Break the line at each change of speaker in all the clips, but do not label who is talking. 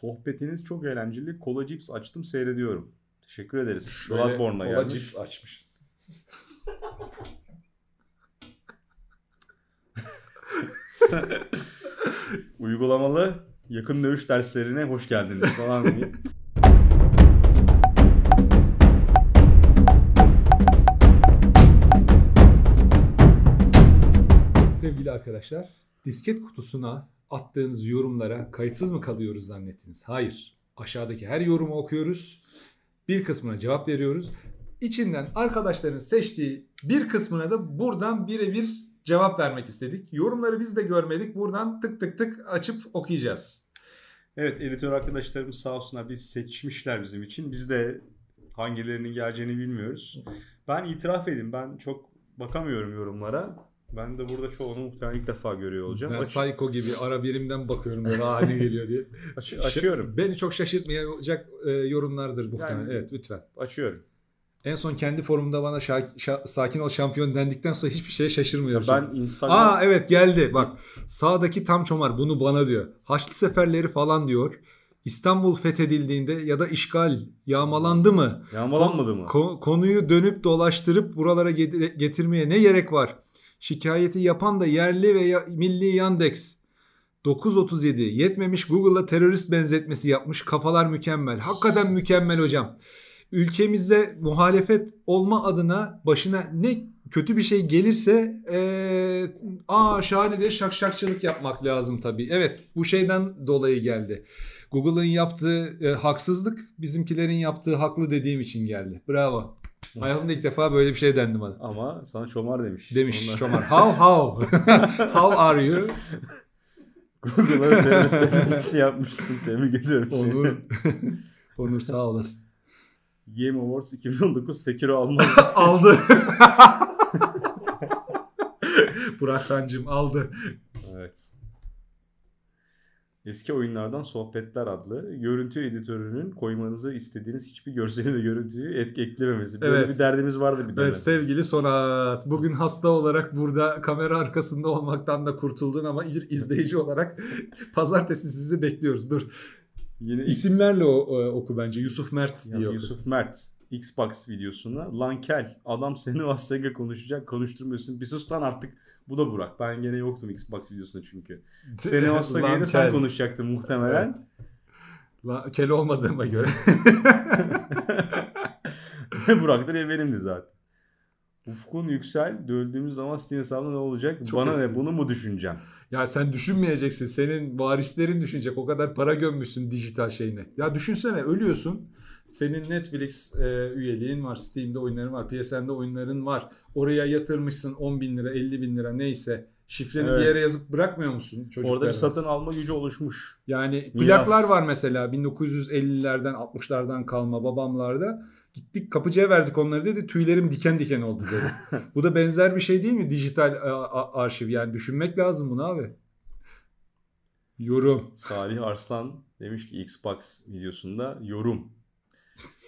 Sohbetiniz çok eğlenceli. Kola cips açtım seyrediyorum. Teşekkür ederiz.
Şöyle
Bloodborne'la
kola
gelmiş.
cips açmış.
Uygulamalı yakın dövüş derslerine hoş geldiniz falan diye.
Sevgili arkadaşlar, disket kutusuna attığınız yorumlara kayıtsız mı kalıyoruz zannettiniz? Hayır. Aşağıdaki her yorumu okuyoruz. Bir kısmına cevap veriyoruz. İçinden arkadaşların seçtiği bir kısmına da buradan birebir cevap vermek istedik. Yorumları biz de görmedik. Buradan tık tık tık açıp okuyacağız.
Evet editör arkadaşlarımız sağ olsunlar biz seçmişler bizim için. Biz de hangilerinin geleceğini bilmiyoruz. Ben itiraf edeyim ben çok bakamıyorum yorumlara. Ben de burada çoğunu muhtemelen ilk defa görüyor olacağım.
Ben
Aç-
Psycho gibi ara birimden bakıyorum böyle "Aa, ne geliyor diye.
Aç- açıyorum.
Beni çok şaşırtmayacak e, yorumlardır muhtemelen.
Yani-
evet lütfen.
Açıyorum.
En son kendi forumda bana şa- şa- sakin ol şampiyon dendikten sonra hiçbir şeye şaşırmıyorum.
Ben Instagram
Aa evet geldi. Bak sağdaki tam çomar bunu bana diyor. Haçlı seferleri falan diyor. İstanbul fethedildiğinde ya da işgal yağmalandı mı?
yağmalanmadı mı?
Ko- konuyu dönüp dolaştırıp buralara get- getirmeye ne gerek var? Şikayeti yapan da yerli ve ya- milli Yandex. 937 yetmemiş Google'a terörist benzetmesi yapmış. Kafalar mükemmel. Hakikaten mükemmel hocam. Ülkemizde muhalefet olma adına başına ne kötü bir şey gelirse eee aa şahane de şakşakçılık yapmak lazım tabii. Evet bu şeyden dolayı geldi. Google'ın yaptığı e, haksızlık bizimkilerin yaptığı haklı dediğim için geldi. Bravo. Hayatımda ilk defa böyle bir şey dendi bana.
Ama sana çomar demiş.
Demiş
Ondan-
Çomar. How how? how are you?
Google'a terörist benzetmesi yapmışsın. Tebrik ediyorum seni.
Onur. Onur sağ olasın.
Game Awards 2019 Sekiro almaz.
aldı. Burak Kancım aldı.
evet. Eski oyunlardan sohbetler adlı görüntü editörünün koymanızı istediğiniz hiçbir görseli ve görüntüyü etki eklememesi. Böyle
Evet.
bir derdimiz vardı bir dönem.
Evet sevgili Sonat. Bugün hasta olarak burada kamera arkasında olmaktan da kurtuldun ama bir izleyici olarak pazartesi sizi bekliyoruz. Dur.
Yine
İsimlerle o, o- oku bence. Yusuf Mert
Yani
diye oku.
Yusuf Mert Xbox videosuna lan kel adam seni Vassega konuşacak konuşturmuyorsun bir sus lan artık bu da Burak ben gene yoktum Xbox videosunda çünkü seni
Lan
da sen konuşacaktın muhtemelen
La- kel olmadığıma göre.
Burak da benimdi zaten Ufkun Yüksel döldüğümüz zaman Steam hesabında ne olacak
Çok
bana ne bunu mu düşüneceğim
Ya sen düşünmeyeceksin. Senin varislerin düşünecek. O kadar para gömmüşsün dijital şeyine. Ya düşünsene ölüyorsun. Senin Netflix e, üyeliğin var. Steam'de oyunların var. PSN'de oyunların var. Oraya yatırmışsın 10 bin lira 50 bin lira neyse. Şifreni
Evet.
bir yere yazıp bırakmıyor musun çocuklara?
orada bir satın alma gücü oluşmuş
Yani
Miras.
plaklar var mesela 1950'lerden 60'lardan kalma babamlarda. Gittik kapıcıya verdik onları dedi tüylerim diken diken oldu dedi. Bu da benzer bir şey değil mi dijital arşiv yani düşünmek lazım bunu abi. Yorum.
Salih Arslan demiş ki Xbox videosunda yorum.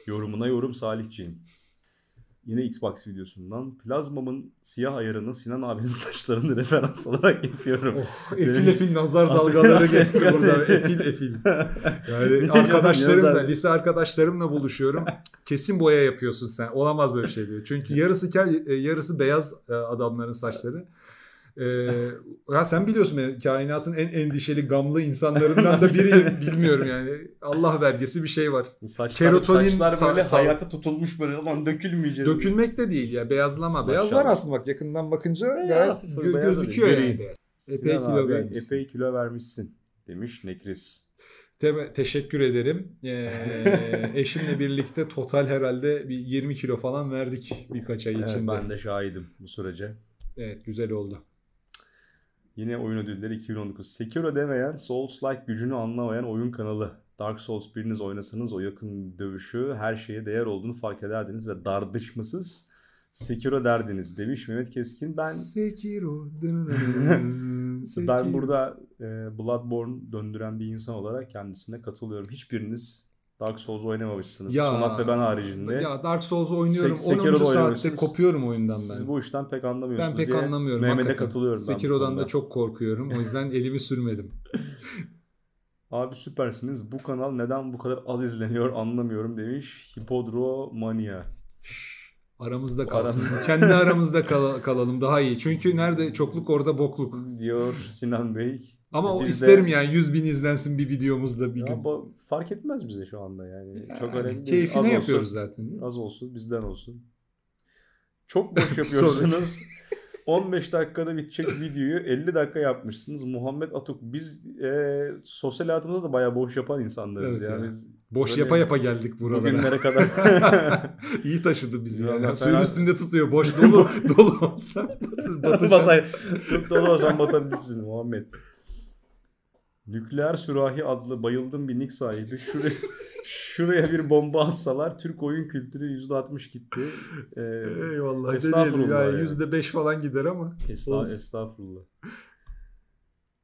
Yorumuna yorum Salihciğim. Yine Xbox videosundan plazmamın siyah ayarını Sinan abinin saçlarını referans alarak yapıyorum.
Oh, efil efil nazar dalgaları geçti burada. Efil efil. Yani arkadaşlarımla, lise arkadaşlarımla buluşuyorum. Kesin boya yapıyorsun sen. Olamaz böyle şey diyor. Çünkü yarısı kel, e, yarısı beyaz e, adamların saçları. Ee, ya sen biliyorsun ben kainatın en endişeli gamlı insanlarından da biriyim. Bilmiyorum yani. Allah vergisi bir şey var.
Saçlar,
Kerotonin
saçlar böyle
sa-
hayata tutulmuş böyle lan dökülmeyeceğiz.
Dökülmek de değil ya. Beyazlama. Beyaz var
Maşallah.
aslında bak yakından bakınca gayet gö- gözüküyor yani beyaz.
Sinan
Epey kilo
abi,
vermişsin.
Epey kilo vermişsin demiş Nekris.
Te- teşekkür ederim. Ee, eşimle birlikte total herhalde bir 20 kilo falan verdik birkaç ay
Evet,
içinde.
ben de şahidim bu sürece.
Evet güzel oldu.
Yine oyun ödülleri 2019. Sekiro demeyen, Souls-like gücünü anlamayan oyun kanalı. Dark Souls biriniz oynasanız o yakın dövüşü her şeye değer olduğunu fark ederdiniz ve dardışmasız Sekiro derdiniz demiş Mehmet Keskin. Ben
Sekiro.
ben burada e, Bloodborne döndüren bir insan olarak kendisine katılıyorum. Hiçbiriniz Dark Souls oynamamışsınız.
Ya-
Sonat ve ben haricinde.
Ya Dark Souls oynuyorum.
Sek-
10.
Sekiro'da
saatte kopuyorum oyundan ben.
Siz bu işten pek anlamıyorsunuz
ben pek
diye
anlamıyorum.
Mehmet'e katılıyorum ben bu
Sekiro'dan da çok korkuyorum. O yüzden elimi sürmedim.
Abi süpersiniz. Bu kanal neden bu kadar az izleniyor anlamıyorum demiş. Hipodromania.
Aramızda kalsın. Kendi aramızda kal- kalalım daha iyi. Çünkü nerede çokluk orada bokluk.
Diyor Sinan Bey.
Ama o
Biz de-
isterim yani 100 bin izlensin bir videomuzda bir
Ya
gün.
bu fark etmez bize şu anda yani. Çok
Yani
önemli değil.
Keyfine
Az olsun,
yapıyoruz zaten.
Az olsun bizden olsun. Çok boş yapıyorsunuz. 15 dakikada bitecek videoyu 50 dakika yapmışsınız. Muhammed Atuk biz e, sosyal hayatımızda da bayağı boş yapan insanlarız
Evet
ya.
ya.
Biz
Boş yapa yapa geldik buralara.
bugünlere kadar
İyi taşıdı bizi
Vallahi
yani. Suyun üstünde tutuyor. Boş dolu dolu olsa batacağız.
Batay. Çok dolu olsan batabilirsin Muhammed. Nükleer Sürahi adlı bayıldım bir nick sahibi. Şuraya, şuraya bir bomba atsalar Türk oyun kültürü %60 gitti. Ee,
Eyvallah.
Estağfurullah
Estağfurullah.
ya.
Yüzde beş falan gider ama.
Esta-
Olsun.
estağfurullah.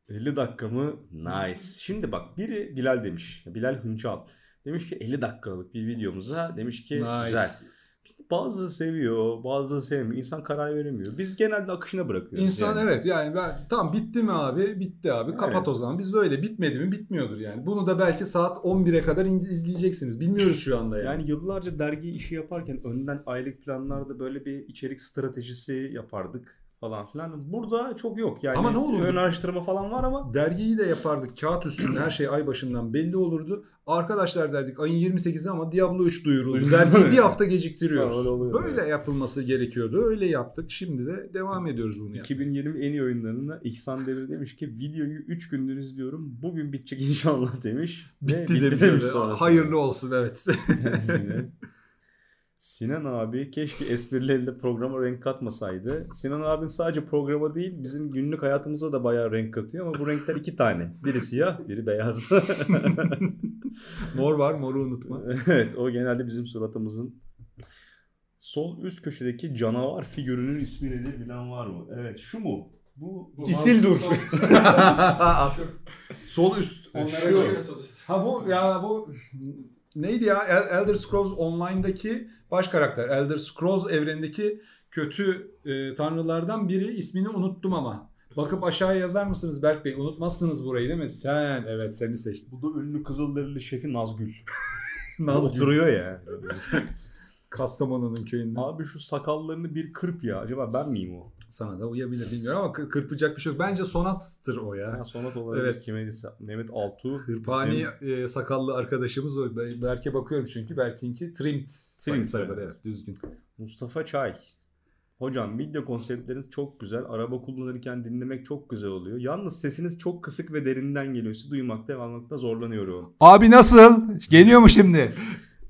50 dakika mı? Nice. Şimdi bak biri Bilal demiş. Bilal Hıncal. Demiş ki 50 dakikalık bir videomuza demiş ki
Nice.
güzel. Bazısı seviyor, bazısı sevmiyor. İnsan karar veremiyor. Biz genelde akışına bırakıyoruz.
İnsan
yani.
evet yani ben tamam bitti mi abi? Bitti abi. Kapat
Evet.
o zaman. Biz öyle bitmedi mi bitmiyordur yani. Bunu da belki saat 11'e kadar in- izleyeceksiniz. Bilmiyoruz şu anda yani.
Yani yıllarca dergi işi yaparken önden aylık planlarda böyle bir içerik stratejisi yapardık falan filan. Burada çok yok. Yani
Ama ne olurdu?
ön araştırma falan var ama
Dergiyi de yapardık. Kağıt üstünde her şey ay başından belli olurdu. Arkadaşlar derdik ayın 28'i ama Diablo 3 duyuruldu. Dergiyi bir hafta geciktiriyoruz.
Ha,
Böyle
yani.
yapılması gerekiyordu. Öyle yaptık. Şimdi de devam ediyoruz bunu. yapmaya.
2020 en iyi oyunlarına İhsan Demir demiş ki videoyu 3 gündür izliyorum. Bugün bitecek inşallah demiş. Ve
Bitti, demiş.
sonrasında.
Hayırlı olsun evet.
Sinan. Abi keşke esprileriyle programa renk katmasaydı. Sinan abin sadece programa değil bizim günlük hayatımıza da bayağı renk katıyor ama bu renkler iki tane. Biri siyah, biri beyaz.
Mor var moru unutma.
evet o genelde bizim suratımızın sol üst köşedeki canavar figürünün ismi nedir bilen var mı? Evet şu mu? Bu, bu
İsildur. Sol üst.
Onlara
Şu.
göre sol üst.
Ha bu ya bu neydi ya El- Elder Scrolls Online'daki baş karakter. Elder Scrolls evrenindeki kötü e, tanrılardan biri ismini unuttum ama. Bakıp aşağıya yazar mısınız Berk Bey? Unutmazsınız burayı değil mi? Sen evet seni seçtim.
Bu da ünlü Kızılderili şefi Nazgül.
Nazgül.
Oturuyor ya.
Kastamonu'nun köyünden.
Abi şu sakallarını bir kırp ya. Acaba ben miyim o?
Sana da uyabilir bilmiyorum ama kı- kırpacak bir şey yok. Bence sonattır o
Ha,
ya.
sonat olarak
Evet.
kime Mehmet Altuğ.
Hırpani
bizim-
e, sakallı arkadaşımız o. Berk'e bakıyorum çünkü Berk'inki trimmed.
Trimmed,
sayılır
evet.
evet düzgün.
Mustafa Çay. Hocam video konseptleriniz çok güzel. Araba kullanırken dinlemek çok güzel oluyor. Yalnız sesiniz çok kısık ve derinden geliyor. Sizi duymakta ve anlamakta zorlanıyorum.
Abi nasıl? Geliyor mu şimdi?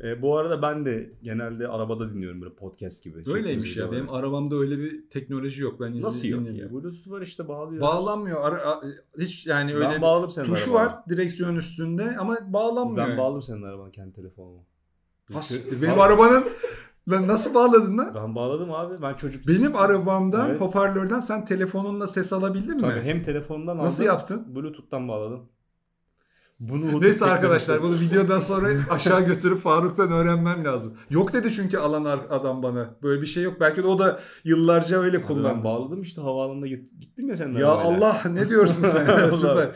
E, bu arada ben de genelde arabada dinliyorum böyle podcast gibi.
Öyleymiş ya.
videoları.
Benim arabamda öyle bir teknoloji yok. Ben
Nasıl yok ya? Bluetooth var işte bağlıyoruz.
Bağlanmıyor. Ara, hiç yani öyle
Ben bağladım senin
tuşu
arabana.
var direksiyon üstünde ama bağlanmıyor.
Ben bağladım senin arabana kendi telefonuma.
Ha, siktir. Benim arabanın Lan nasıl bağladın lan?
Ben bağladım abi. Ben çocuk.
Benim arabamdan
Evet.
hoparlörden sen telefonunla ses alabildin mi?
Tabii hem telefondan aldım.
Nasıl yaptın?
Bluetooth'tan bağladım. Bunu
Neyse arkadaşlar bunu videodan sonra aşağı götürüp Faruk'tan öğrenmem lazım. Yok dedi çünkü alan adam bana. Böyle bir şey yok. Belki de o da yıllarca öyle
Abi Ben
kullandı.
bağladım işte havaalanında git- gittim ya senin
Ya
arabayla.
Allah ne diyorsun sen? Süper.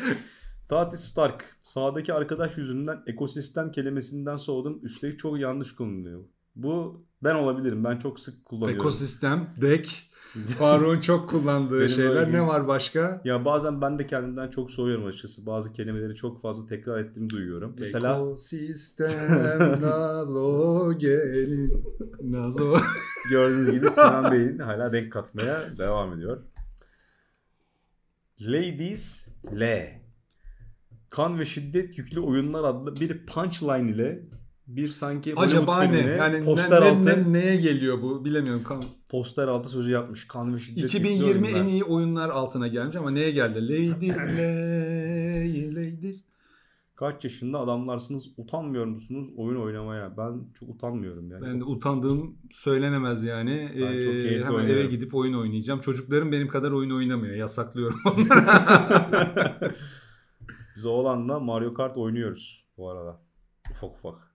Tati Stark. Sağdaki arkadaş yüzünden ekosistem kelimesinden soğudum. Üstelik çok yanlış kullanılıyor. Bu ben olabilirim. Ben çok sık kullanıyorum.
Ekosistem, dek, Faruk'un çok kullandığı
Benim
şeyler. Ne var başka?
Ya bazen ben de kendimden çok soğuyorum açıkçası. Bazı kelimeleri çok fazla tekrar ettiğimi duyuyorum. Mesela
Ekosistem nazo gelin nazo.
gördüğünüz gibi Sinan Bey'in hala renk katmaya devam ediyor. Ladies L. Kan ve şiddet yüklü oyunlar adlı bir punchline ile bir sanki
Acaba ne? Yani
poster
ne,
altı
ne- neye geliyor bu bilemiyorum. Kan-
poster altı sözü yapmış. Kan ve şiddet yüklü
2020
oyunlar.
en iyi oyunlar altına gelmiş ama neye geldi? Ladies, lay, ladies.
Kaç yaşında adamlarsınız utanmıyor musunuz oyun oynamaya? Ben çok utanmıyorum yani.
Ben de utandığım söylenemez yani.
Ben çok
Ee,
keyifli
hemen
oynuyorum.
eve gidip oyun oynayacağım. Çocuklarım benim kadar oyun oynamıyor. Yasaklıyorum.
Biz oğlanla Mario Kart oynuyoruz bu arada. Ufak ufak.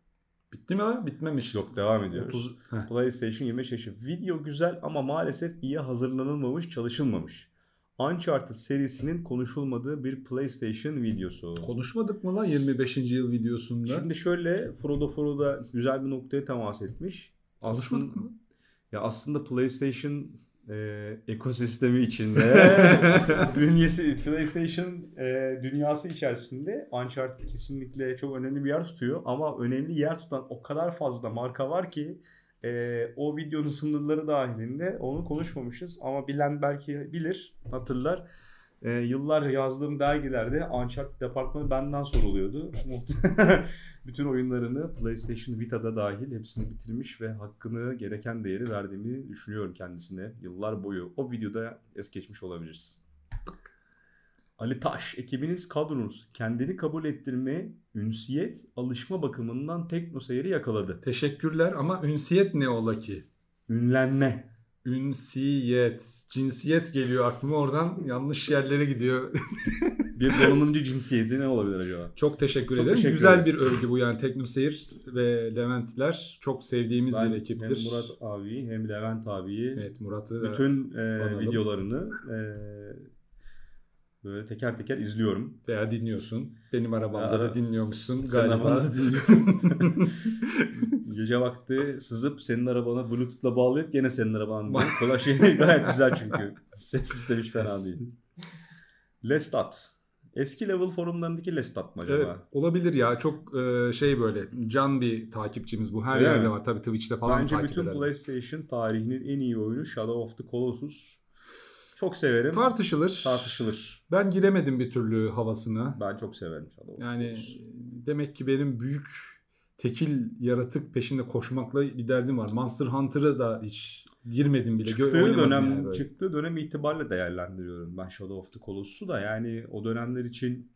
Bitti mi lan? Bitmemiş.
Yok devam ediyoruz.
30 Heh.
PlayStation 25 yaşı. Video güzel ama maalesef iyi hazırlanılmamış, çalışılmamış. Uncharted serisinin konuşulmadığı bir PlayStation videosu.
Konuşmadık mı lan 25. yıl videosunda?
Şimdi şöyle Frodo Frodo güzel bir noktaya temas etmiş.
Konuşmadık
Aslında,
mı?
ya aslında PlayStation e, ekosistemi içinde. Dünyası PlayStation e, dünyası içerisinde Uncharted kesinlikle çok önemli bir yer tutuyor. Ama önemli yer tutan o kadar fazla marka var ki e, o videonun sınırları dahilinde onu konuşmamışız. Ama bilen belki bilir hatırlar. E, yıllar yazdığım dergilerde Uncharted departmanı benden soruluyordu. Bütün oyunlarını PlayStation Vita'da dahil hepsini bitirmiş ve hakkını gereken değeri verdiğimi düşünüyorum kendisine yıllar boyu. O videoda es geçmiş olabiliriz. Ali Taş, ekibiniz kadronuz kendini kabul ettirme, ünsiyet, alışma bakımından tekno seyri yakaladı.
Teşekkürler ama ünsiyet ne ola ki?
Ünlenme.
Ünsiyet. Cinsiyet geliyor aklıma oradan yanlış yerlere gidiyor.
Bir donanımcı cinsiyeti ne olabilir acaba?
Çok teşekkür
Çok
ederim.
teşekkür
Güzel
ederiz.
bir övgü bu yani Teknoseyir ve Leventler çok sevdiğimiz
Ben
bir ekiptir.
hem Murat abiyi hem Levent abiyi
Evet Murat'ı
bütün e,
Analım.
videolarını e, böyle teker teker izliyorum.
veya dinliyorsun. Benim arabamda
Ya,
da dinliyormuşsun
Senin
galiba.
arabanda dinliyorum. Gece vakti sızıp senin arabana bluetooth'la bağlayıp gene senin dinliyorum. Kolay şey gayet güzel çünkü. Ses sistemi hiç fena değil. Lestat. Eski level forumlarındaki Lestat mı acaba?
Evet olabilir ya çok e, şey böyle can bir takipçimiz bu. Her
Öyle
yerde
mi?
var tabii Twitch'te falan
Bence
takip
bütün
ederler.
PlayStation tarihinin en iyi oyunu Shadow of the Colossus. Çok severim.
Tartışılır.
Tartışılır.
Ben giremedim bir türlü havasına.
Ben çok severim Shadow of
Yani demek ki benim büyük tekil yaratık peşinde koşmakla bir derdim var. Monster Hunter'ı da hiç girmedim bile.
Çıktığı
oynamadım
dönem
yani böyle.
çıktığı dönem itibariyle değerlendiriyorum ben Shadow of the Colossus'u da yani o dönemler için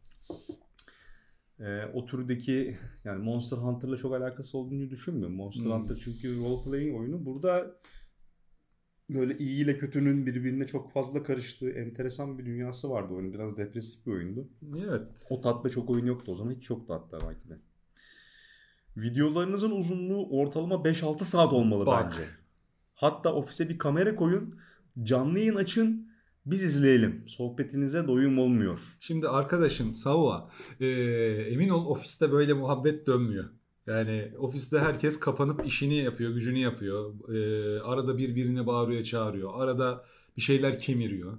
e, o türdeki yani Monster Hunter'la çok alakası olduğunu düşünmüyorum. Monster
Hmm.
Hunter çünkü role playing oyunu. Burada böyle iyi ile kötünün birbirine çok fazla karıştığı enteresan bir dünyası vardı oyunun. Biraz depresif bir oyundu.
Evet.
O tatta çok oyun yoktu o zaman. Hiç yoktu hatta belki de. Videolarınızın uzunluğu ortalama 5-6 saat olmalı
Bak.
bence. Hatta ofise bir kamera koyun, canlı yayın açın, biz izleyelim. Sohbetinize doyum olmuyor.
Şimdi arkadaşım Saua e, emin ol ofiste böyle muhabbet dönmüyor. Yani ofiste herkes kapanıp işini yapıyor, gücünü yapıyor. E, arada birbirine bağırıyor, çağırıyor. Arada bir şeyler kemiriyor.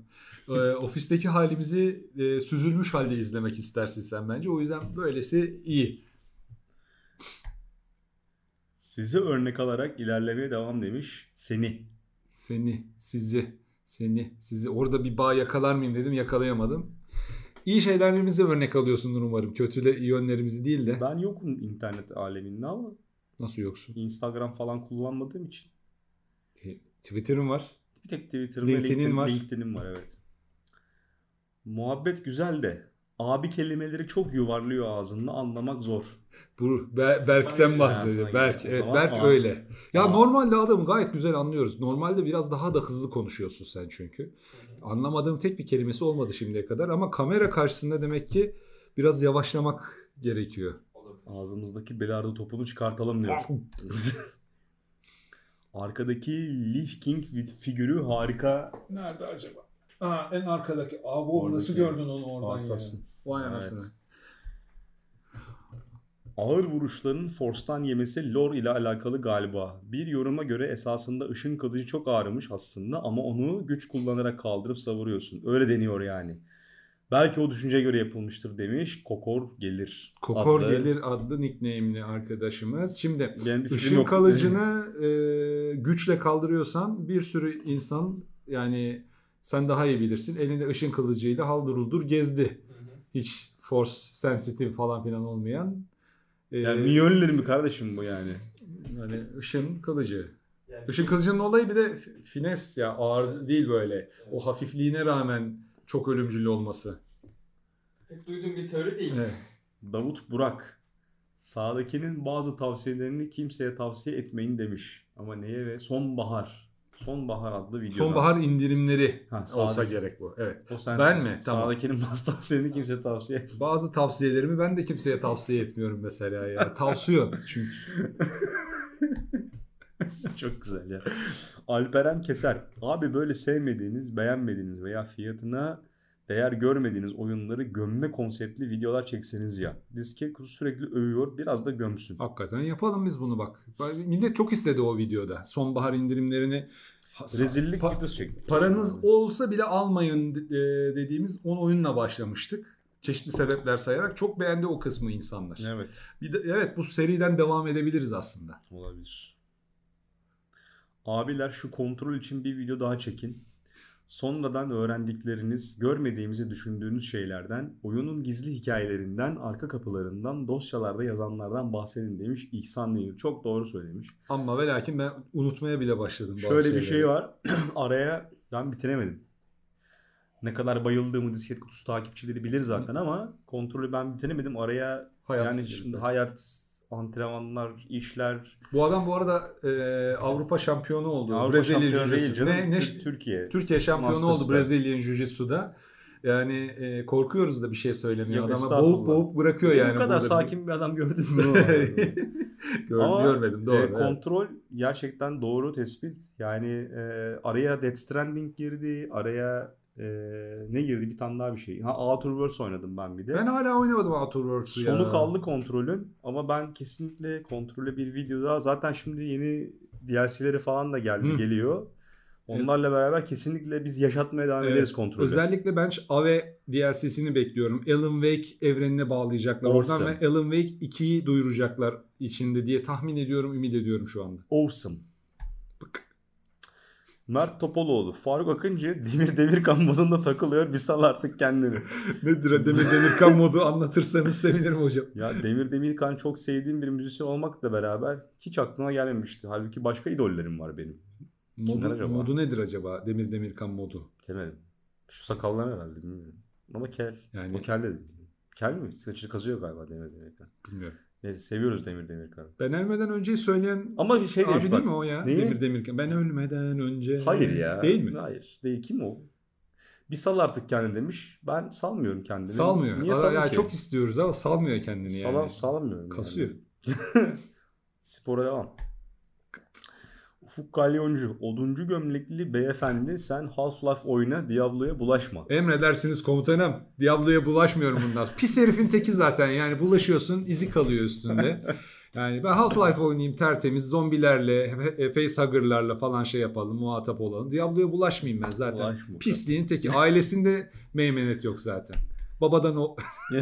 E, ofisteki halimizi e, süzülmüş halde izlemek istersin sen bence. O yüzden böylesi iyi.
Sizi örnek alarak ilerlemeye devam demiş. Seni.
Seni, sizi, seni, sizi. Orada bir bağ yakalar mıyım dedim yakalayamadım. İyi şeylerimizi örnek alıyorsundur umarım. Kötü yönlerimizi değil de.
Ben yokum internet aleminde ama
Nasıl yoksun?
Instagram falan kullanmadığım için.
E, Twitter'ın var.
Bir tek Twitter'ım LinkedIn,
var.
LinkedIn'im var evet. Muhabbet güzel de abi kelimeleri çok yuvarlıyor ağzında anlamak zor.
Bu Ber- Berk'ten bahsediyor. Berk, evet, Berk
tamam.
öyle. Ya
Tamam.
normalde adamı gayet güzel anlıyoruz. Normalde biraz daha da hızlı konuşuyorsun sen çünkü. Anlamadığım tek bir kelimesi olmadı şimdiye kadar ama kamera karşısında demek ki biraz yavaşlamak gerekiyor.
Ağzımızdaki belardo topunu çıkartalım diyor. Arkadaki Lich King figürü harika.
Nerede acaba? Ha, en arkadaki. Abi
Oradaki.
nasıl gördün onu oradan
Arkasın.
ya? Vay
Evet.
anasını.
Ağır vuruşların Force'tan yemesi lore ile alakalı galiba. Bir yoruma göre esasında ışın kılıcı çok ağrımış aslında ama onu güç kullanarak kaldırıp savuruyorsun. Öyle deniyor yani. Belki o düşünceye göre yapılmıştır demiş. Kokor gelir.
Kokor
adlı-
Gelir adlı nickname'li arkadaşımız. Şimdi ışın kalıcını e, güçle kaldırıyorsan bir sürü insan yani sen daha iyi bilirsin. Elinde ışın kılıcıyla haldır uldur gezdi. Hiç force sensitive falan filan olmayan. E,
Yani Mjolnir mi kardeşim bu yani?
yani ışın kılıcı.
Yani
Işın kılıcının olayı bir de fines ya ağır değil böyle. O hafifliğine rağmen çok ölümcül olması.
pek duyduğum bir teori değil.
Evet.
Davut Burak. Sağdakinin bazı tavsiyelerini kimseye tavsiye etmeyin demiş. Ama neye ve sonbahar. Sonbahar adlı videoda.
Sonbahar indirimleri
Ha,
olsa
sağdaki-
gerek bu. Evet.
O sensin.
Ben mi? Tamam.
Sağdakinin tavsiyelerini kimseye tavsiye et.
Bazı tavsiyelerimi ben de kimseye tavsiye etmiyorum mesela ya. Tavsiyon çünkü.
Çok güzel ya. Alperen Keser. Abi böyle sevmediğiniz, beğenmediğiniz veya fiyatına değer görmediğiniz oyunları gömme konseptli videolar çekseniz ya. Disket kutu sürekli övüyor. Biraz da gömsün.
Hakikaten yapalım biz bunu bak. Millet çok istedi o videoda. Sonbahar indirimlerini
Rezillik
pa-
videosu çektik.
paranız olsa bile almayın e, dediğimiz 10 oyunla başlamıştık. Çeşitli sebepler sayarak çok beğendi o kısmı insanlar.
Evet.
Bir de, evet bu seriden devam edebiliriz aslında.
Olabilir. Abiler şu kontrol için bir video daha çekin. Sonradan öğrendikleriniz, görmediğimizi düşündüğünüz şeylerden, oyunun gizli hikayelerinden, arka kapılarından, dosyalarda yazanlardan bahsedin demiş İhsan Nehir. Çok doğru söylemiş.
Ama ve lakin ben unutmaya bile başladım. bazı
Şöyle bir
şeyleri.
şey var. Araya ben bitiremedim. Ne kadar bayıldığımı disket kutusu takipçileri bilir zaten ama kontrolü ben bitiremedim. Araya
Hayat
yani
girdi.
şimdi hayat, antrenmanlar, işler,
Bu adam bu arada e, Avrupa şampiyonu oldu.
Avrupa
Brezilya Jiu-Jitsu.
canım.
Ne, ne,
Tür- Türkiye.
Türkiye şampiyonu
Masters'ta.
oldu Brezilya Jiu-Jitsu'da. Yani e, korkuyoruz da bir şey söylemeye.
Yok,
Adama boğup boğup bırakıyor
Benim
yani.
bu kadar sakin bir adam gördün mü?
Gör,
Ama,
görmedim doğru.
e,
evet.
kontrol gerçekten doğru tespit. Yani e, araya Death Stranding girdi. Araya e, ne girdi? Bir tane daha bir şey. Ha Outer Worlds oynadım ben bir de.
Ben hala oynamadım Outer Worlds'u ya.
Sonu kaldı kontrolün ama ben kesinlikle kontrole bir video daha zaten şimdi yeni DLC'leri falan da geldi
Hı.
geliyor. Onlarla beraber kesinlikle biz yaşatmaya devam
Evet.
ederiz kontrolü.
Özellikle ben Ave DLC'sini bekliyorum. Alan Wake evrenine bağlayacaklar
Awesome.
oradan ve Alan Wake 2'yi duyuracaklar içinde diye tahmin ediyorum, ümit ediyorum şu anda.
Awesome. Mert Topaloğlu. Faruk Akıncı Demir Demirkan modunda takılıyor. Bir sal artık kendini.
Nedir Demir Demirkan modu anlatırsanız sevinirim hocam.
Ya Demir Demirkan çok sevdiğim bir müzisyen olmakla beraber hiç aklıma gelmemişti. Halbuki başka idollerim var benim. Kimler
Modu,
acaba?
modu nedir acaba? Demir Demirkan modu.
Demedim. Şu sakallar herhalde bilmiyorum. Ama kel.
Yani
O kel de değil. Kel mi? Saçı kazıyor galiba Demir Demirkan.
bilmiyorum.
Neyse seviyoruz Demir Demirkan'ı.
Ben ölmeden önceyi söyleyen
Ama bir şey
abi
demiş
değil
bak.
mi o ya?
Neyi?
Demir Demirkan. Ben ölmeden önce.
Hayır ya.
Değil mi?
Hayır. Değil. Kim o? Bir sal artık kendini demiş. Ben salmıyorum kendimi.
Salmıyor.
Niye
Aa,
salmıyor
ya
ki?
çok istiyoruz ama salmıyor kendini yani.
Salam, salamıyorum.
Kasıyor.
Yani. Spora devam. Ufuk. Oduncu gömlekli beyefendi sen Half-Life oyna Diablo'ya bulaşma.
Emredersiniz komutanım. Diablo'ya bulaşmıyorum bundan. Pis herifin teki zaten. Yani bulaşıyorsun izi kalıyor üstünde. Yani ben Half-Life oynayayım tertemiz zombilerle, facehugger'larla falan şey yapalım, muhatap olalım. Diablo'ya bulaşmayayım ben zaten.
Bulaşma.
Pisliğin teki. Ailesinde meymenet yok zaten. Babadan o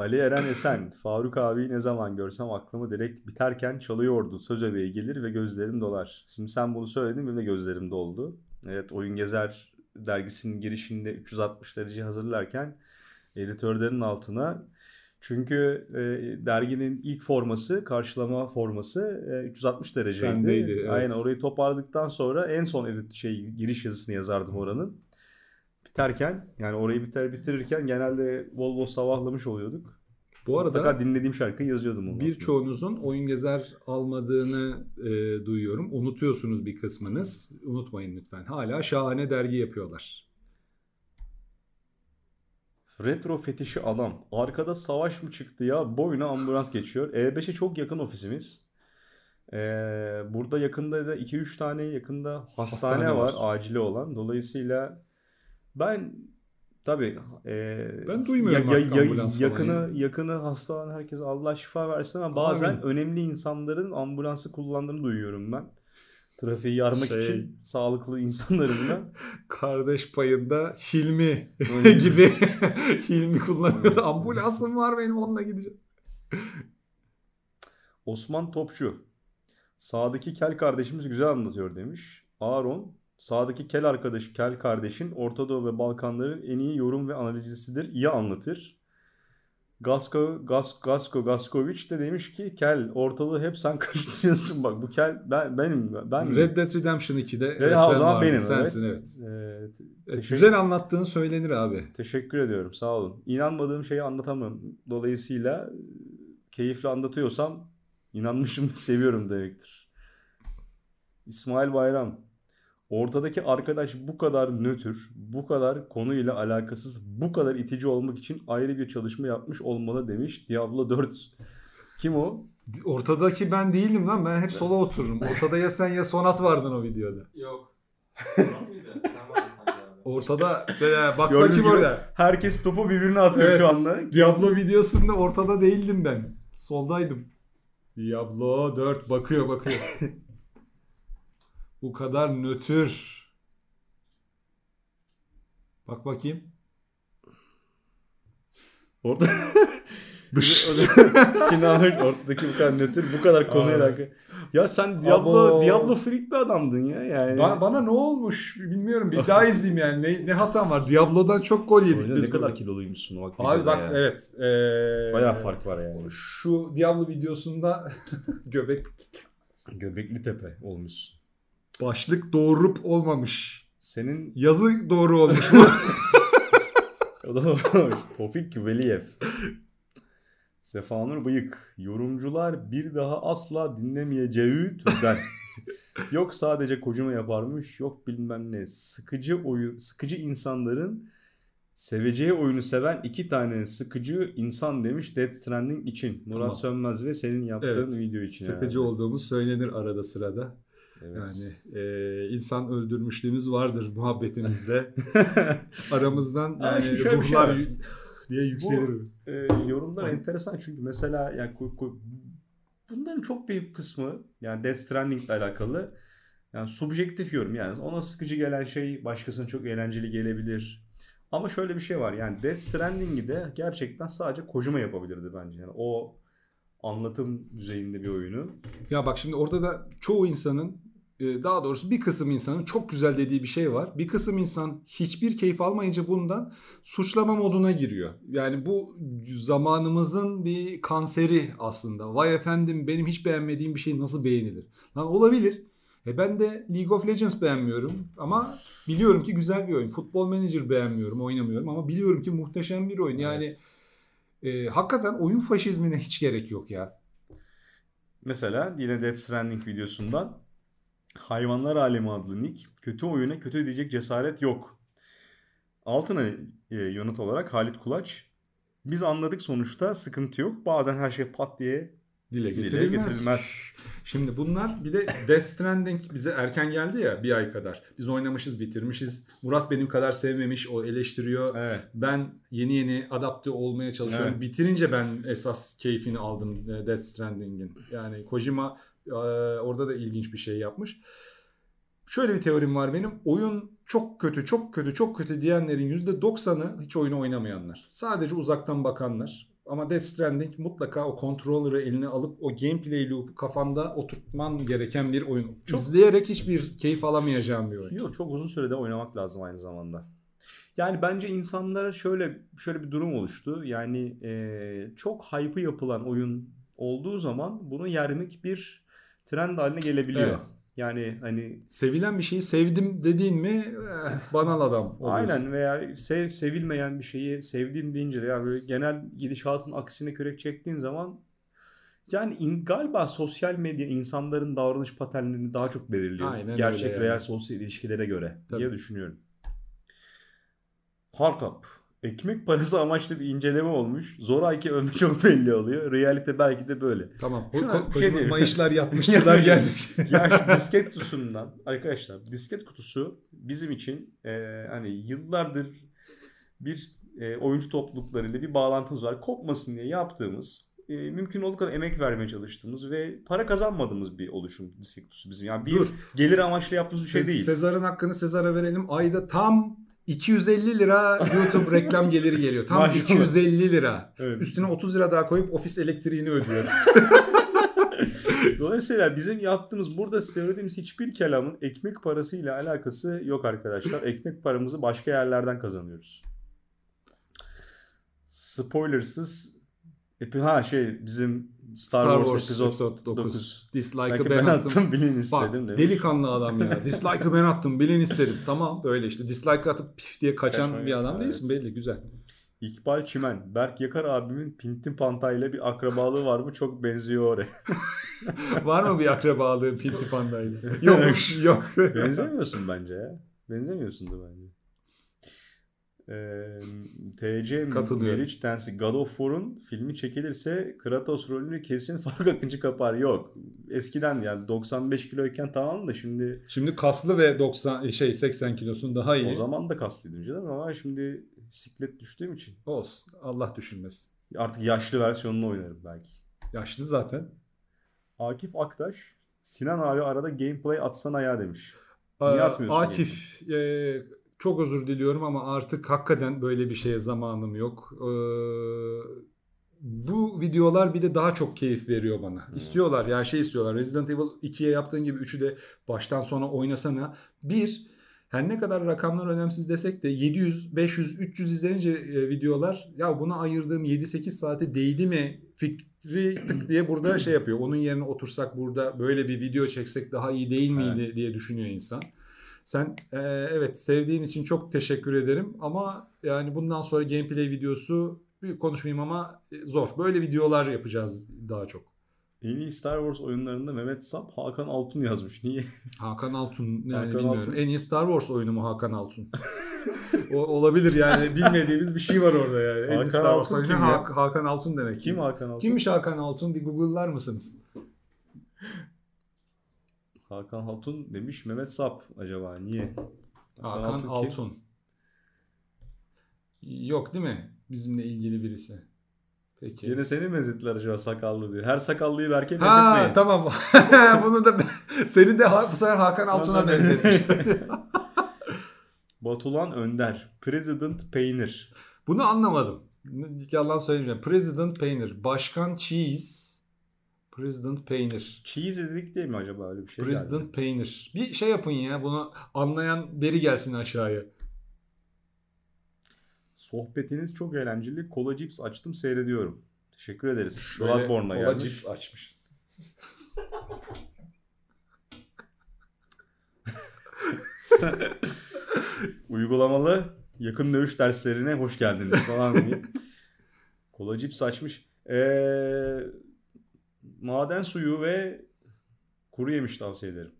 Ali Eren Esen. Faruk abi ne zaman görsem aklımı direkt biterken çalıyordu. Söz öbeği gelir ve gözlerim dolar. Şimdi sen bunu söyledin benim de gözlerim doldu. Evet Oyun Gezer dergisinin girişinde 360 derece hazırlarken editörlerin altına çünkü e, derginin ilk forması, karşılama forması e, 360 dereceydi.
Sendeydi, evet.
Aynen orayı toparladıktan sonra en son edit şey giriş yazısını yazardım oranın. Biterken yani orayı biter bitirirken genelde bol bol sabahlamış oluyorduk.
Bu arada
Mutlaka dinlediğim şarkıyı yazıyordum altına.
birçoğunuzun oyun gezer almadığını e, duyuyorum. Unutuyorsunuz bir kısmınız. Unutmayın lütfen. Hala şahane dergi yapıyorlar.
Retro fetişi adam. Arkada savaş mı çıktı ya? Boyuna ambulans geçiyor. E5'e çok yakın ofisimiz. Ee, burada yakında da 2-3 tane yakında hastane,
Hastane
var,
var.
acili olan. Dolayısıyla ben tabii e,
Ben duymuyorum artık ambulans falan
yakını
ya.
yakını hasta olan herkese Allah şifa versin ama
Amin.
bazen önemli insanların ambulansı kullandığını duyuyorum ben. Trafiği yarmak
Şey-
için sağlıklı insanların da.
Kardeş payında Hilmi gibi Hilmi kullanıyordu. Ambulansım var benim onunla gideceğim.
Osman Topçu. Sağdaki kel kardeşimiz güzel anlatıyor demiş. Aaron. Sağdaki kel arkadaş, kel kardeşin Orta Doğu ve Balkanların en iyi yorum ve analizcisidir. İyi anlatır. Gasko, Gas, Gasko, Gaskovic de demiş ki kel ortalığı hep sen karıştırıyorsun bak bu kel ben benim ben
Red Dead Redemption 2'de
Ve
evet,
o zaman benim
sensin
evet.
evet.
Ee,
Evet, Güzel anlattığın söylenir abi.
Teşekkür ediyorum sağ olun. İnanmadığım şeyi anlatamam. Dolayısıyla e, keyifli anlatıyorsam inanmışım ve seviyorum demektir. İsmail Bayram. Ortadaki arkadaş bu kadar nötr, bu kadar konuyla alakasız, bu kadar itici olmak için ayrı bir çalışma yapmış olmalı demiş. Diablo 4 Kim o?
Ortadaki ben değildim lan. Ben hep sola otururum. Ortada ya sen ya Sonat vardın o videoda.
Yok.
Ortada Ee, bak
Gördüğünüz
bakayım orada.
Herkes topu birbirine atıyor
Evet.
şu anda.
Diablo videosunda ortada değildim ben. Soldaydım. Diablo 4 bakıyor bakıyor. Bu kadar nötr. Bak bakayım.
Orada
Dış.
Sinan ortadaki bu kadar nötr bu kadar konuyla
Aa.
alakalı. Ya sen Diablo
Abo.
Diablo freak bir adamdın ya yani.
Ba- bana ne olmuş bilmiyorum. Bir daha izleyeyim yani. Ne, ne hatam var? Diablo'dan çok gol yedik
Oyunda
biz.
ne kadar kiloluymuşsun bak.
Abi bak
ya.
evet. Ee,
Bayağı fark var yani.
Şu Diablo videosunda göbek
Göbekli tepe olmuşsun.
Başlık doğurup olmamış.
Senin
Yazı doğru olmuş mu?
o da Tofik Veliyev. Sefanur Bıyık. Yorumcular bir daha asla dinlemeyeceği türden. yok sadece kocama yaparmış, yok bilmem ne. Sıkıcı oyun, sıkıcı insanların seveceği oyunu seven iki tane sıkıcı insan demiş Death Stranding için. Murat
Tamam.
Sönmez ve senin yaptığın
Evet.
video için.
Sıkıcı
herhalde.
olduğumuz söylenir arada sırada.
Evet.
Yani e, insan öldürmüşlüğümüz vardır muhabbetimizde. Aramızdan
Ama
yani
şimdi şöyle bir şey
ruhlar
var.
y- diye yükselir.
e, yorumlar
Hı.
enteresan çünkü mesela yani ku- ku- bunların çok büyük kısmı yani Death Stranding ile alakalı yani subjektif yorum yani ona sıkıcı gelen şey başkasına çok eğlenceli gelebilir. Ama şöyle bir şey var yani Death Stranding'i de gerçekten sadece Kojima yapabilirdi bence. Yani o anlatım düzeyinde bir oyunu.
Ya bak şimdi orada da çoğu insanın daha doğrusu bir kısım insanın çok güzel dediği bir şey var. Bir kısım insan hiçbir keyif almayınca bundan suçlama moduna giriyor. Yani bu zamanımızın bir kanseri aslında. Vay efendim benim hiç beğenmediğim bir şey nasıl beğenilir? Lan olabilir. E ben de League of Legends beğenmiyorum ama biliyorum ki güzel bir oyun. Football Manager beğenmiyorum, oynamıyorum ama biliyorum ki muhteşem bir oyun. Yani e, hakikaten oyun faşizmine hiç gerek yok ya.
Mesela yine Death Stranding videosundan Hayvanlar Alemi adlı nick kötü oyuna kötü diyecek cesaret yok. Altına e, yanıt olarak Halit Kulaç biz anladık sonuçta sıkıntı yok. Bazen her şey pat diye
dile
dile
getirilmez.
getirilmez.
Şimdi bunlar bir de Death Stranding bize erken geldi ya bir ay kadar. Biz oynamışız bitirmişiz. Murat benim kadar sevmemiş o eleştiriyor.
Evet.
Ben yeni yeni adapte olmaya çalışıyorum.
Evet.
Bitirince ben esas keyfini aldım e, Death Stranding'in. Yani Kojima orada da ilginç bir şey yapmış. Şöyle bir teorim var benim. Oyun çok kötü, çok kötü, çok kötü diyenlerin %90'ı hiç oyunu oynamayanlar. Sadece uzaktan bakanlar. Ama Death Stranding mutlaka o controller'ı eline alıp o gameplay loop'u kafanda oturtman gereken bir oyun.
Çok-
İzleyerek hiçbir keyif alamayacağım bir oyun.
Yok çok uzun sürede oynamak lazım aynı zamanda. Yani bence insanlara şöyle şöyle bir durum oluştu. Yani e, çok hype'ı yapılan oyun olduğu zaman bunu yermek bir trend haline gelebiliyor.
Evet.
Yani hani
Sevilen bir şeyi sevdim dediğin mi eh, banal adam oluyorsun.
Aynen veya sev, sevilmeyen bir şeyi sevdiğim deyince de yani böyle genel gidişatın aksine kürek çektiğin zaman yani in- galiba sosyal medya insanların davranış paternlerini daha çok belirliyor.
Aynen
Gerçek
yani.
real sosyal ilişkilere göre diye
Tabii.
düşünüyorum. Harkap. Ekmek parası amaçlı bir inceleme olmuş. Zoraki övme çok belli oluyor. Realite belki de böyle.
Tamam.
Şuna
Ko-
bir şey diyeyim.
mayışlar yatmışçılar gelmiş.
ya şu disket kutusundan arkadaşlar disket kutusu bizim için e, hani yıllardır bir e, oyuncu topluluklarıyla bir bağlantımız var. Kopmasın diye yaptığımız e, mümkün olduğu kadar emek vermeye çalıştığımız ve para kazanmadığımız bir oluşum disket kutusu bizim. Yani bir
Dur.
gelir amaçlı yaptığımız bir şey değil.
Sezar'ın hakkını Sezar'a verelim. Ayda tam 250 lira YouTube reklam geliri geliyor. Tam
Maşallah.
250 lira.
Evet.
Üstüne 30 lira daha koyup ofis elektriğini ödüyoruz.
Dolayısıyla bizim yaptığımız burada söylediğimiz hiçbir kelamın ekmek parasıyla alakası yok arkadaşlar. Ekmek paramızı başka yerlerden kazanıyoruz. Spoilersız epi ha şey bizim Star, Wars, Episode 9.
9. Dislike'ı ben,
ben
attım.
attım bilin
Bak
istedim demiş.
delikanlı adam ya. Dislike'ı ben attım. Bilin istedim. Tamam böyle işte. Dislike atıp pif diye kaçan
Kaçma
bir adam
evet.
değilsin. Belli güzel.
İkbal Çimen. Berk Yakar abimin Pintin Pantayla bir akrabalığı var mı? Çok benziyor oraya.
Var mı bir akrabalığın Pinti Panda'yla? Yokmuş yok.
Benzemiyorsun bence ya. Benzemiyorsun da bence. Ee, TC. Meriç Tensi God of War'un filmi çekilirse Kratos rolünü kesin Faruk Akıncı kapar. Yok. Eskiden yani 95 kiloyken tamam da şimdi
Şimdi kaslı ve 90 şey 80 kilosun daha iyi.
o zaman da kastıydım canım ama şimdi siklet düştüğüm için
olsun. Allah düşünmesin.
artık yaşlı versiyonunu oynarım belki.
Yaşlı zaten.
Akif Aktaş Sinan abi arada gameplay atsana ya demiş. Niye
Ee,
atmıyorsun
Akif e, çok özür diliyorum ama artık hakikaten böyle bir şeye zamanım yok. Ee, bu videolar bir de daha çok keyif veriyor bana. İstiyorlar yani şey istiyorlar. Resident Evil 2'ye yaptığın gibi 3'ü de baştan sona oynasana. Bir, her ne kadar rakamlar önemsiz desek de 700, 500, 300 izlenince e, videolar ya buna ayırdığım 7-8 saate değdi mi fikri tık diye burada şey yapıyor. Onun yerine otursak burada böyle bir video çeksek daha iyi değil miydi diye düşünüyor insan. Sen e, evet sevdiğin için çok teşekkür ederim ama yani bundan sonra gameplay videosu büyük konuşmayayım ama e, zor. Böyle videolar yapacağız daha çok.
En iyi Star Wars oyunlarında Mehmet Sap Hakan Altun yazmış. Niye?
Hakan Altun yani
Hakan
bilmiyorum.
Altun.
En iyi Star Wars oyunu mu Hakan Altun? o, olabilir yani bilmediğimiz bir şey var orada yani. En iyi
Hakan
Star Wars oyunu Hakan Altun demek.
Kim Hakan Altun?
Kimmiş Hakan Altun? Bir Google'lar mısınız?
Hakan Altun demiş Mehmet Sap acaba niye?
Hakan
kim?
Altun. Yok değil mi? Bizimle ilgili birisi. Peki.
Yine seni benzettiler acaba sakallı diye. Her sakallıyı Berke
Ha
benzetmeyin.
tamam. Bunu da seni de ha- bu sefer Hakan Altun'a benzetmişler.
Batulan Önder. President Peynir.
Bunu anlamadım. Yalan söylemeyeceğim. President Peynir. Başkan Cheese. President Peynir.
Cheese dedik değil mi acaba öyle bir şey
President
geldi.
Peynir. Bir şey yapın ya. Bunu anlayan biri gelsin aşağıya.
Sohbetiniz çok eğlenceli. Kola cips açtım seyrediyorum. Teşekkür ederiz. Bloodborne'la
kola
gelmiş.
cips açmış.
Uygulamalı yakın dövüş derslerine hoş geldiniz falan diye. Kola cips açmış. Ee, maden suyu ve kuru yemiş tavsiye ederim.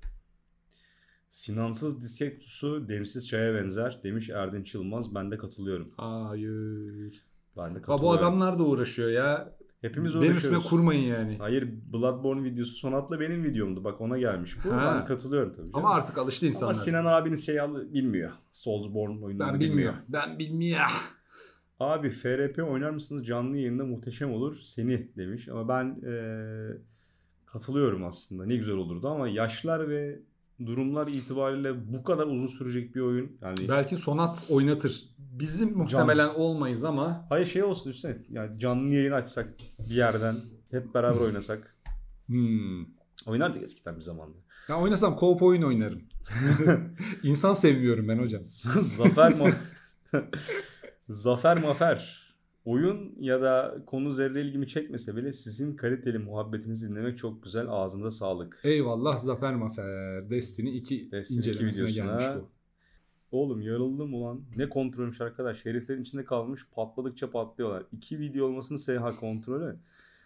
Sinansız disektusu demsiz çaya benzer demiş Erdinç Yılmaz. Ben de katılıyorum.
Hayır.
Ben de
Ha,
katılıyorum.
bu adamlar da uğraşıyor ya.
Hepimiz
Benim
uğraşıyoruz.
üstüme kurmayın yani.
Hayır Bloodborne videosu Sonat'la benim videomdu. Bak ona gelmiş bu.
Ha.
Ben katılıyorum tabii.
Ama
canım.
artık alıştı insanlar.
Ama Sinan abiniz şey al- bilmiyor. Soulsborne oyunlarını
ben
bilmiyor.
bilmiyorum. Ben bilmiyorum.
Abi FRP oynar mısınız? Canlı yayında muhteşem olur. Seni demiş. Ama ben eee, katılıyorum aslında. Ne güzel olurdu ama yaşlar ve durumlar itibariyle bu kadar uzun sürecek bir oyun. Yani
Belki Sonat oynatır. Bizim muhtemelen olmayız ama
hayır şey olsun üstüne. Yani canlı yayın açsak bir yerden hep beraber oynasak.
hmm.
Oynardık eskiden bir zamanda.
Ya oynasam co-op oyun oynarım. İnsan sevmiyorum ben hocam.
Zafer ma Zafer Mafer. Oyun ya da konu zerre ilgimi çekmese bile sizin kaliteli muhabbetinizi dinlemek çok güzel. Ağzınıza sağlık.
Eyvallah Zafer Mafer. Destiny 2
Destiny 2
incelemesine gelmiş bu.
Oğlum yarıldım ulan. Ne kontrolmüş arkadaş. Heriflerin içinde kalmış patladıkça patlıyorlar. İki video olmasını SH kontrolü.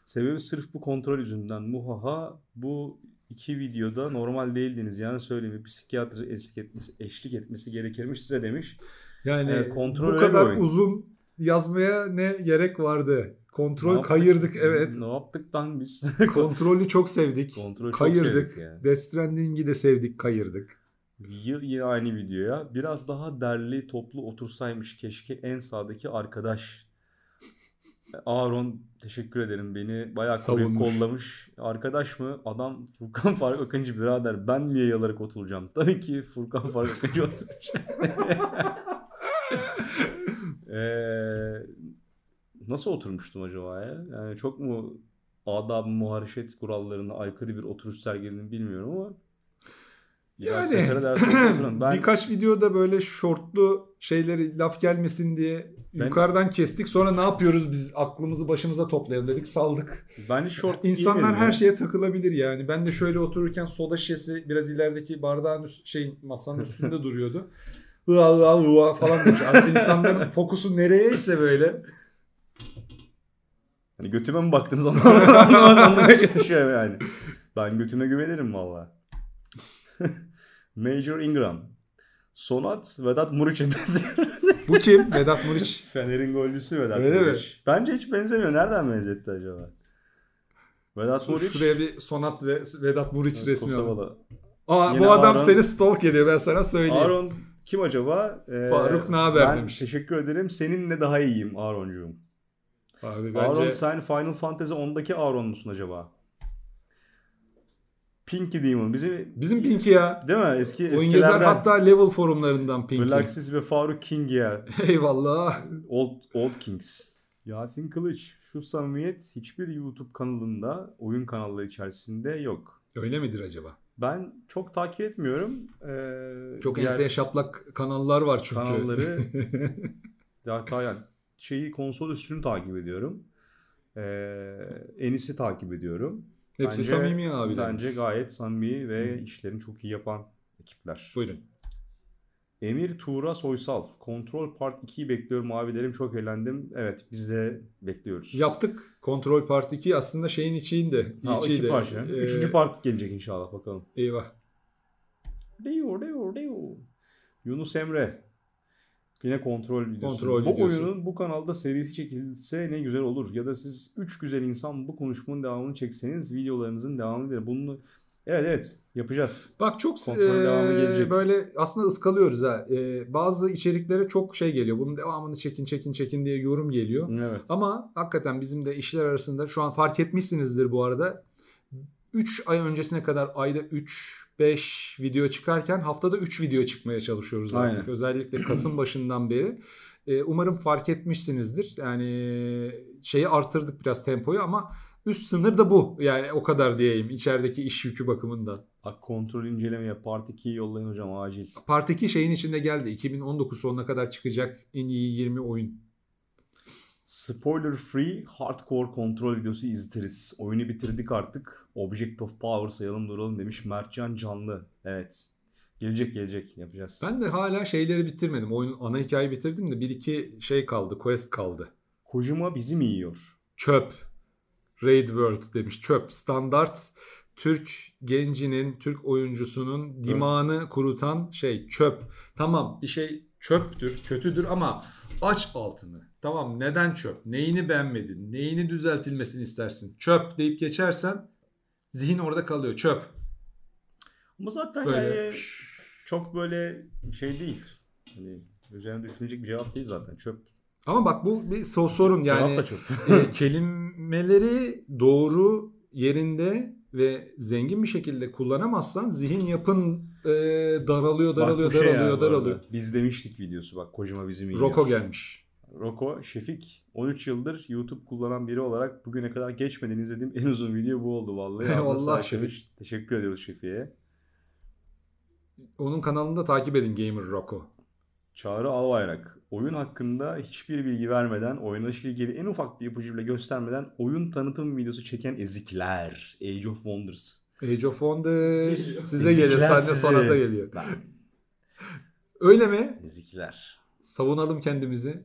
Sebebi sırf bu kontrol yüzünden. Muhaha bu iki videoda normal değildiniz. Yani söyleyeyim bir psikiyatri eşlik etmesi, eşlik etmesi gerekirmiş size demiş.
Yani
Evet, kontrol
bu kadar
oyun.
uzun yazmaya ne gerek vardı?
Ne
Kontrol
yaptık?
kayırdık evet.
Ne yaptık lan biz?
Kontrolü çok sevdik.
Kontrolü çok
kayırdık.
sevdik yani.
Death Stranding'i de sevdik, kayırdık.
Yine aynı videoya. Biraz daha derli toplu otursaymış keşke en sağdaki arkadaş. Aaron teşekkür ederim beni bayağı koruyup kollamış. Arkadaş mı? Adam Furkan Faruk Akıncı birader ben niye yalarak oturacağım? Tabii ki Furkan Faruk Akıncı oturacak. Eee, nasıl oturmuştum acaba ya? Yani çok mu adab muhareşet kurallarına aykırı bir oturuş sergiledim bilmiyorum ama
Yani.
Ben
birkaç videoda böyle şortlu şeyleri laf gelmesin diye
Ben-
yukarıdan kestik. Sonra ne yapıyoruz biz aklımızı başımıza toplayalım dedik saldık.
bence short
İnsanlar her
ya.
şeye takılabilir yani. Ben de şöyle otururken soda şişesi biraz ilerideki bardağın üst, şey masanın üstünde duruyordu. Hıa hıa hıa falan. Artık insanların fokusu nereyeyse böyle.
Hani götüme mi baktınız. Anlamaya çalışıyorum yani. Ben götüme güvenirim valla. Major Ingram. Sonat Vedat Muriç'e benziyor.
Bu kim? Vedat Muriç.
Fener'in golcüsü Vedat
Öyle mi?
Muriç. Bence hiç benzemiyor. Nereden benzetti acaba? Vedat Muriç.
Şuraya bir Sonat ve Vedat Muriç resmi alalım.
Kosovalı.
Aa,
Yine
bu adam
Aaron-
seni stalk ediyor ben sana söyleyeyim.
Aaron kim acaba? Ee,
Faruk ne haber
ben
demiş.
Teşekkür ederim. Seninle daha iyiyim Aaron'cuğum.
Abi bence
Aaron sen Final Fantasy 10'daki Aaron musun acaba? Pinky Demon. Bizim
bizim Pinky ya.
değil mi? Eski
Oyun
eskilerden.
hatta level forumlarından Pinky.
Relaxis ve Faruk King ya.
Eyvallah.
Old, Old Kings. Yasin Kılıç. Şu samimiyet hiçbir YouTube kanalında, oyun kanalları içerisinde yok.
Öyle midir acaba?
Ben çok takip etmiyorum. Ee,
Çok enseye şaplak kanallar var çünkü.
kanalları hatta yani şeyi konsol üstünü takip ediyorum. Ee, Enis'i takip ediyorum.
Hepsi
Bence-
samimi abi.
Bence gayet samimi ve işlerini çok iyi yapan ekipler.
Buyurun.
Emir Tuğra Soysal. Kontrol Part 2'yi bekliyorum abilerim. Çok eğlendim. Evet biz de bekliyoruz.
Yaptık. Kontrol Part 2 aslında şeyin içiydi.
Ha,
İçiydi.
iki parça.
Ee,
Üçüncü part gelecek inşallah bakalım.
Eyvah.
Deo, deo, deo. Yunus Emre. Yine kontrol videosu.
Kontrol
bu
videosu.
oyunun bu kanalda serisi çekilse ne güzel olur. Ya da siz üç güzel insan bu konuşmanın devamını çekseniz videolarınızın devamını verin. Bunu evet evet yapacağız.
Bak çok
Kontrol
e,
devamı gelecek.
böyle aslında ıskalıyoruz ha. E, bazı içeriklere çok şey geliyor. Bunun devamını çekin çekin çekin diye yorum geliyor.
Evet.
Ama hakikaten bizim de işler arasında şu an fark etmişsinizdir bu arada. 3 ay öncesine kadar ayda 3 5 video çıkarken haftada 3 video çıkmaya çalışıyoruz artık.
Aynen.
Özellikle Kasım başından beri. E, umarım fark etmişsinizdir. Yani şeyi artırdık biraz tempoyu ama üst sınır da bu. Yani o kadar diyeyim içerideki iş yükü bakımından.
Bak kontrol incelemeye part 2'yi yollayın hocam acil.
Part 2 şeyin içinde geldi. 2019 sonuna kadar çıkacak en iyi 20 oyun.
Spoiler free hardcore kontrol videosu izleriz. Oyunu bitirdik artık. Object of Power sayalım duralım demiş Mertcan Canlı. Evet. Gelecek gelecek yapacağız.
Ben de hala şeyleri bitirmedim. Oyunun ana hikayeyi bitirdim de bir iki şey kaldı. Quest kaldı.
Kojima bizi mi yiyor?
Çöp. Raid World demiş. Çöp. Standart Türk gencinin, Türk oyuncusunun dimağını kurutan şey çöp. Tamam bir şey çöptür, kötüdür ama aç altını. Tamam neden çöp? Neyini beğenmedin? Neyini düzeltilmesini istersin? Çöp deyip geçersen zihin orada kalıyor. Çöp.
Ama zaten
Böyle
yani çok böyle şey değil. Hani üzerine düşünecek bir cevap değil zaten. Çöp.
Ama bak bu bir so- sorun yani. E, kelimeleri doğru yerinde ve zengin bir şekilde kullanamazsan zihin yapın e, daralıyor, daralıyor,
Bak bu şey
daralıyor, daralıyor.
Biz demiştik videosu bak Kojima bizi mi yiyor?
Roko gelmiş.
Roko Şefik 13 yıldır YouTube kullanan biri olarak bugüne kadar geçmeden izlediğim en uzun video bu oldu vallahi. Sağlık
Şefik.
Teşekkür ediyoruz Şefik'e.
Onun kanalını da takip edin Gamer Roko.
Çağrı Albayrak. Oyun hakkında hiçbir bilgi vermeden, oynanışla ilgili en ufak bir ipucu bile göstermeden oyun tanıtım videosu çeken ezikler. Age of Wonders.
Age of Wonders size
Ezikler
geliyor.
Sizi.
sonata geliyor. Öyle mi?
ezikler.
Savunalım kendimizi.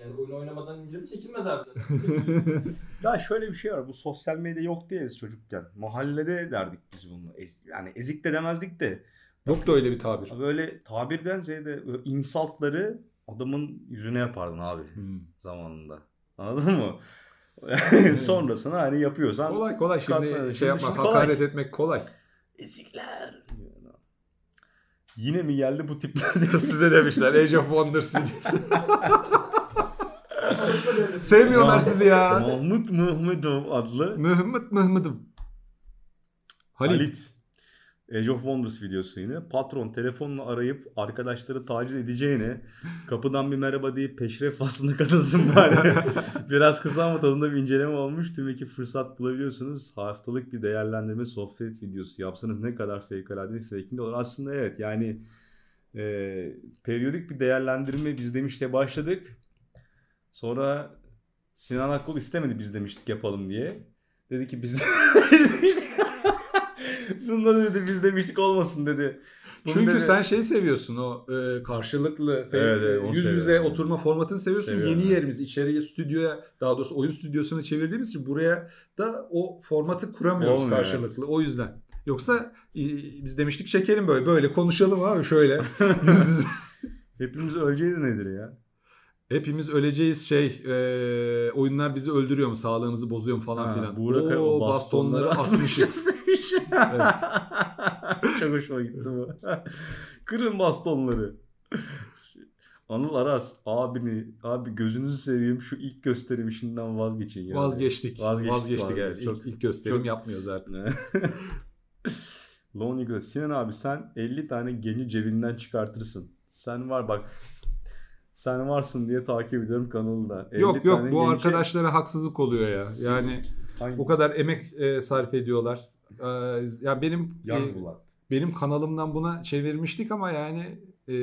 Yani oyun oynamadan inceleme çekilmez abi zaten.
Ya şöyle bir şey var. Bu sosyal medya yok diye biz çocukken. Mahallede derdik biz bunu. Ez- yani ezik de demezdik de.
Yok da öyle bir tabir.
Böyle tabirden ziyade böyle insaltları adamın yüzüne yapardın abi
Hmm.
zamanında. Anladın mı? Sonrasını hani yapıyorsan
Kolay kolay şimdi
Katma-
şey yapmak,
şimdi kolay.
hakaret etmek kolay.
ezikler. Yine mi geldi bu tipler diye
Size demişler Age of Wonders videosu. Sevmiyorlar sizi ya.
Mahmut Mehmetov adlı
Mehmet Mehmet'im. Halit.
Halit. Age of Wonders videosu yine. Patron telefonla arayıp arkadaşları taciz edeceğine kapıdan bir merhaba deyip peşref faslına katılsın bari. Biraz kısa ama tadında bir inceleme olmuş. Tüm iki fırsat bulabiliyorsunuz. Haftalık bir değerlendirme sohbet videosu yapsanız ne kadar fevkalade fake'inde olur. Aslında evet yani e, periyodik bir değerlendirme biz demişte başladık. Sonra Sinan Akkol istemedi biz demiştik yapalım diye. Dedi ki biz, biz demiştik. Bunda dedi biz demiştik olmasın dedi. Bunu
Çünkü
dedi-
sen şey seviyorsun o e, karşılıklı
Evet, evet,
yüz yüze
seviyorum.
oturma formatını seviyorsun.
Seviyorum,
Yeni
evet.
yerimiz içeriye stüdyoya daha doğrusu oyun stüdyosuna çevirdiğimiz için buraya da o formatı kuramıyoruz
Olmuyor,
karşılıklı. O yüzden. Yoksa e, biz demiştik çekelim böyle böyle konuşalım abi şöyle yüz yüze.
Hepimiz öleceğiz nedir ya?
Hepimiz öleceğiz şey e, oyunlar bizi öldürüyor mu sağlığımızı bozuyor mu falan filan.
Buğra Kaya
Oo, bastonları atmışız. Evet.
Çok hoşuma gitti bu. Kırın bastonları. Anıl Aras abini abi gözünüzü seveyim şu ilk gösterim işinden vazgeçin ya.
Vazgeçtik.
Vazgeçtik,
Vazgeçtik, evet.
Çok-
ilk, ilk gösterim
çok-
yapmıyor zaten.
Ne? Lone Eagle. Sinan abi sen 50 tane genci cebinden çıkartırsın. Sen var bak. Sen varsın diye takip ediyorum kanalda. 50
Yok yok bu
genci-
arkadaşlara haksızlık oluyor ya. Yani
Hangi-
bu kadar emek e, sarf ediyorlar. E, ya benim e, benim kanalımdan buna çevirmiştik ama yani e,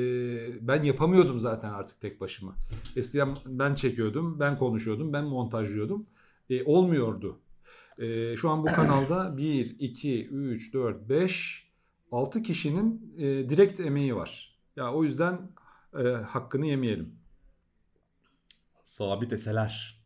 ben yapamıyordum zaten artık tek başıma. Eskiden ben çekiyordum, ben konuşuyordum, ben montajlıyordum. E, olmuyordu. E, şu an bu kanalda 1, 2, 3, 4, 5, 6 kişinin e, direkt emeği var. Ya o yüzden e, hakkını yemeyelim.
Sabit eseler.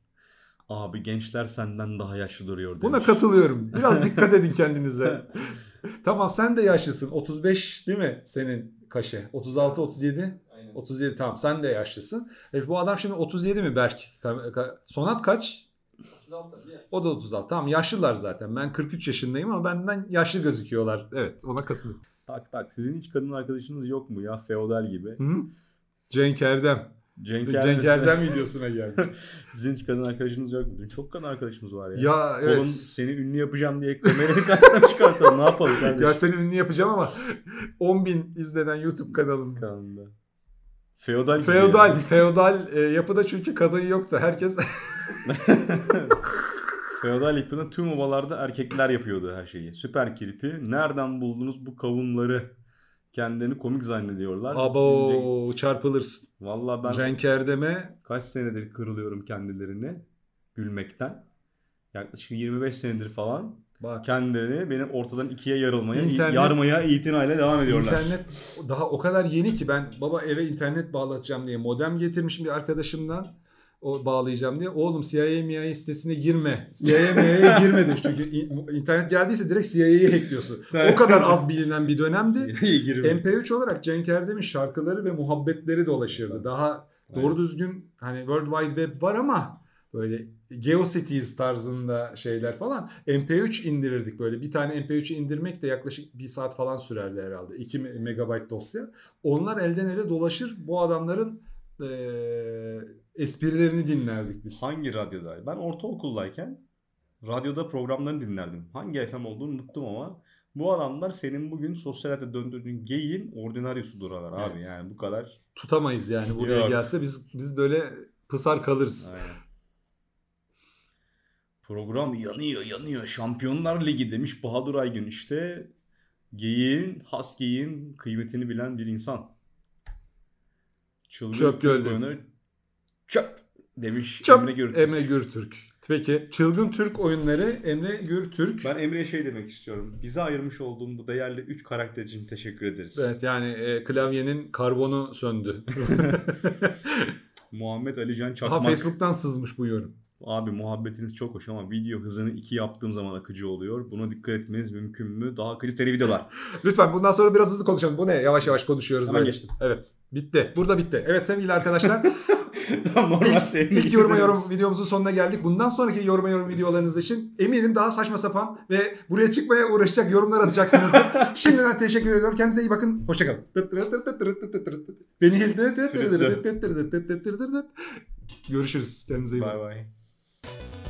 Abi gençler senden daha yaşlı duruyor
Buna
demiş.
katılıyorum. Biraz dikkat edin kendinize. tamam sen de yaşlısın. 35 değil mi senin kaşe? 36, 37?
Aynen.
37 tamam sen de yaşlısın. E, bu adam şimdi 37 mi Berk? Sonat kaç?
36 tabii ya.
O da 36. Tamam yaşlılar zaten. Ben 43 yaşındayım ama benden yaşlı gözüküyorlar. Evet ona katılıyorum.
Tak tak. Sizin hiç kadın arkadaşınız yok mu ya? Feodal gibi.
Hı? Cenk Erdem.
Cenk
Cenk Erdem videosuna geldi.
Sizin kadın arkadaşınız yok mu? Çok kadın arkadaşımız var ya.
ya
Oğlum
evet.
seni ünlü yapacağım diye kamerayı karşısına çıkartalım. Ne yapalım kardeşim?
Ya seni ünlü yapacağım ama 10 bin izlenen YouTube kanalım.
Kanalında. Feodal
Feodal,
yani.
feodal e, yapıda çünkü kadın yoktu. Herkes
Feodal yapının tüm ovalarda erkekler yapıyordu her şeyi. Süper kirpi. Nereden buldunuz bu kavunları? Kendilerini komik zannediyorlar. Şimdi-
abo çarpılırsın.
Vallahi ben
Cenk Erdem'e
kaç senedir kırılıyorum kendilerini gülmekten. Yaklaşık 25 senedir falan
bak
kendilerini benim ortadan ikiye yarılmaya,
İnternet-
yarmaya itinayla devam ediyorlar.
internet daha o kadar yeni ki ben baba eve internet bağlatacağım diye modem getirmişim bir arkadaşımdan. O bağlayacağım diye. Oğlum CIA MIA sitesine girme. CIA MIA'ya girme demiş. Çünkü in- internet geldiyse direkt CIA'yı hackliyorsun. o kadar az bilinen bir dönemdi.
İyi girme.
MP3 olarak Cenk Erdem'in şarkıları ve muhabbetleri dolaşırdı. Daha doğru düzgün hani World Wide Web var ama böyle GeoCities tarzında şeyler falan MP3 indirirdik böyle. Bir tane MP3'ü indirmek de yaklaşık bir saat falan sürerdi herhalde. 2 megabayt dosya. Onlar elden ele dolaşır. Bu adamların eee, esprilerini dinlerdik biz.
Hangi radyoda? Ben ortaokuldayken radyoda programlarını dinlerdim. Hangi FM olduğunu unuttum ama bu adamlar senin bugün sosyal hayata döndürdüğün geyin ordinaryosudur abi
Evet.
yani bu kadar.
Tutamayız yani buraya
Yok.
gelse biz biz böyle pısar kalırız.
Aynen. Program yanıyor yanıyor. Şampiyonlar Ligi demiş Bahadır Aygün işte. Geyiğin, has geyiğin kıymetini bilen bir insan. Çılgın
Çöp
oyunları çöp demiş
Çöp
Emre Gürtürk.
Emre Gürtürk. Peki çılgın Türk oyunları Emre Gürtürk.
Ben Emre'ye şey demek istiyorum. Bize ayırmış olduğun bu değerli 3 karakter için teşekkür ederiz.
Evet yani e, klavyenin karbonu söndü.
Muhammed Alican
Aha
Çakmak.
Facebook'tan sızmış bu yorum.
Abi muhabbetiniz çok hoş ama video hızını 2 yaptığım zaman akıcı oluyor. Buna dikkat etmeniz mümkün mü? Daha akıcı seri videolar.
Lütfen bundan sonra biraz hızlı konuşalım. Bu ne? Yavaş yavaş konuşuyoruz
Hemen
böyle.
geçtim.
Evet. Bitti. Burada bitti. Evet sevgili arkadaşlar.
Tamam normal
ilk,
senin
ilk yoruma yorum videomuzun sonuna geldik. Bundan sonraki yoruma yorum videolarınız için eminim daha saçma sapan ve buraya çıkmaya uğraşacak yorumlar atacaksınızdır. Şimdiden teşekkür ediyorum. Kendinize iyi bakın. Hoşçakalın. Beni Görüşürüz. Kendinize iyi bakın.
Bay bay.